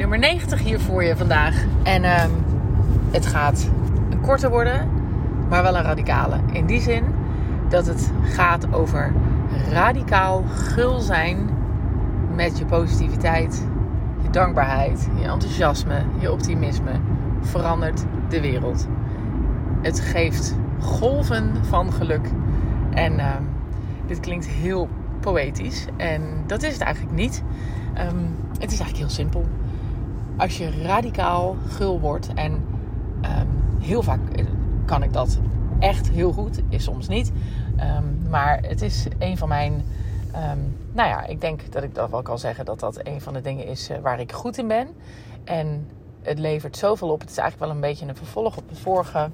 Nummer 90 hier voor je vandaag. En ehm, het gaat een korte worden, maar wel een radicale. In die zin dat het gaat over radicaal gul zijn met je positiviteit, je dankbaarheid, je enthousiasme, je optimisme. Verandert de wereld. Het geeft golven van geluk. En ehm, dit klinkt heel poëtisch. En dat is het eigenlijk niet. Ehm, het is eigenlijk heel simpel. Als je radicaal gul wordt, en um, heel vaak kan ik dat echt heel goed, is soms niet. Um, maar het is een van mijn. nou ja, ik denk dat ik dat wel kan zeggen dat dat een van de dingen is uh, waar ik goed in ben. En het levert zoveel op. Het is eigenlijk wel een beetje een vervolg op de vorige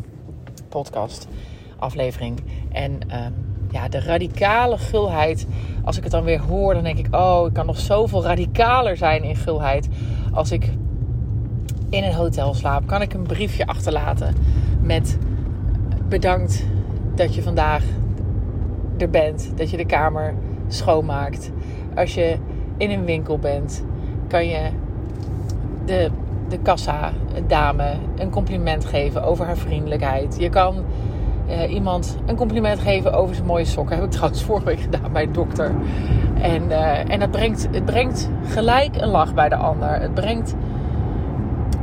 podcast aflevering. En ja, de radicale gulheid. Als ik het dan weer hoor, dan denk ik: oh, ik kan nog zoveel radicaler zijn in gulheid. Als ik in een hotel slaap, kan ik een briefje achterlaten met bedankt dat je vandaag er bent, dat je de kamer schoonmaakt. Als je in een winkel bent, kan je de, de kassa dame een compliment geven over haar vriendelijkheid. Je kan uh, iemand een compliment geven over zijn mooie sokken. heb ik trouwens vorige week gedaan bij de dokter. En, uh, en dat brengt, het brengt gelijk een lach bij de ander. Het brengt,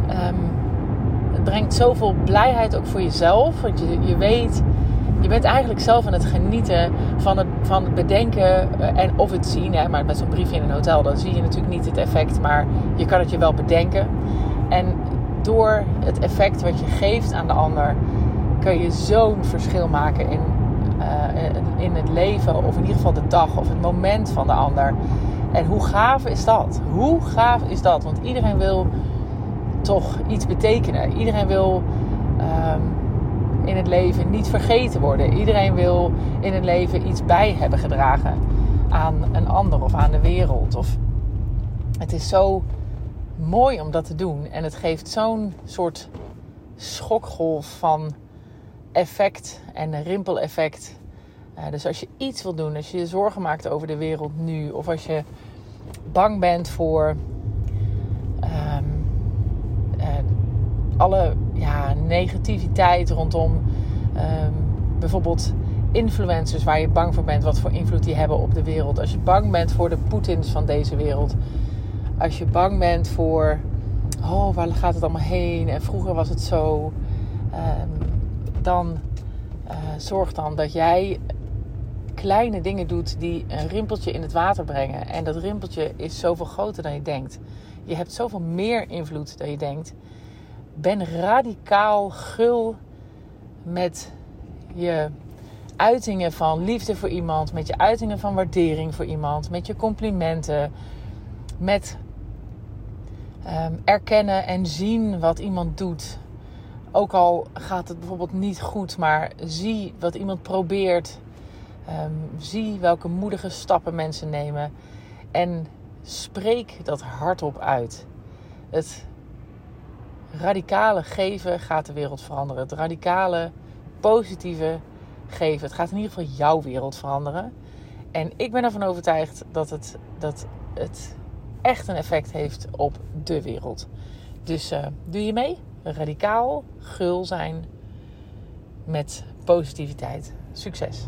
um, het brengt zoveel blijheid ook voor jezelf. Want je, je weet, je bent eigenlijk zelf aan het genieten van het, van het bedenken uh, en of het zien. Hè. Maar met zo'n briefje in een hotel, dan zie je natuurlijk niet het effect. Maar je kan het je wel bedenken. En door het effect wat je geeft aan de ander kun je zo'n verschil maken in, uh, in het leven, of in ieder geval de dag of het moment van de ander. En hoe gaaf is dat? Hoe gaaf is dat? Want iedereen wil toch iets betekenen. Iedereen wil um, in het leven niet vergeten worden. Iedereen wil in het leven iets bij hebben gedragen aan een ander of aan de wereld. Of het is zo mooi om dat te doen. En het geeft zo'n soort schokgolf van effect en rimpeleffect. Uh, dus als je iets wil doen, als je je zorgen maakt over de wereld nu, of als je bang bent voor uh, alle ja, negativiteit rondom um, bijvoorbeeld influencers waar je bang voor bent, wat voor invloed die hebben op de wereld. Als je bang bent voor de Poetins van deze wereld. Als je bang bent voor, oh, waar gaat het allemaal heen? En vroeger was het zo. Um, dan uh, zorg dan dat jij kleine dingen doet die een rimpeltje in het water brengen. En dat rimpeltje is zoveel groter dan je denkt. Je hebt zoveel meer invloed dan je denkt. Ben radicaal gul met je uitingen van liefde voor iemand, met je uitingen van waardering voor iemand, met je complimenten, met um, erkennen en zien wat iemand doet. Ook al gaat het bijvoorbeeld niet goed, maar zie wat iemand probeert. Um, zie welke moedige stappen mensen nemen. En spreek dat hardop uit. Het radicale geven gaat de wereld veranderen. Het radicale, positieve geven. Het gaat in ieder geval jouw wereld veranderen. En ik ben ervan overtuigd dat het, dat het echt een effect heeft op de wereld. Dus uh, doe je mee? radicaal gul zijn met positiviteit. Succes!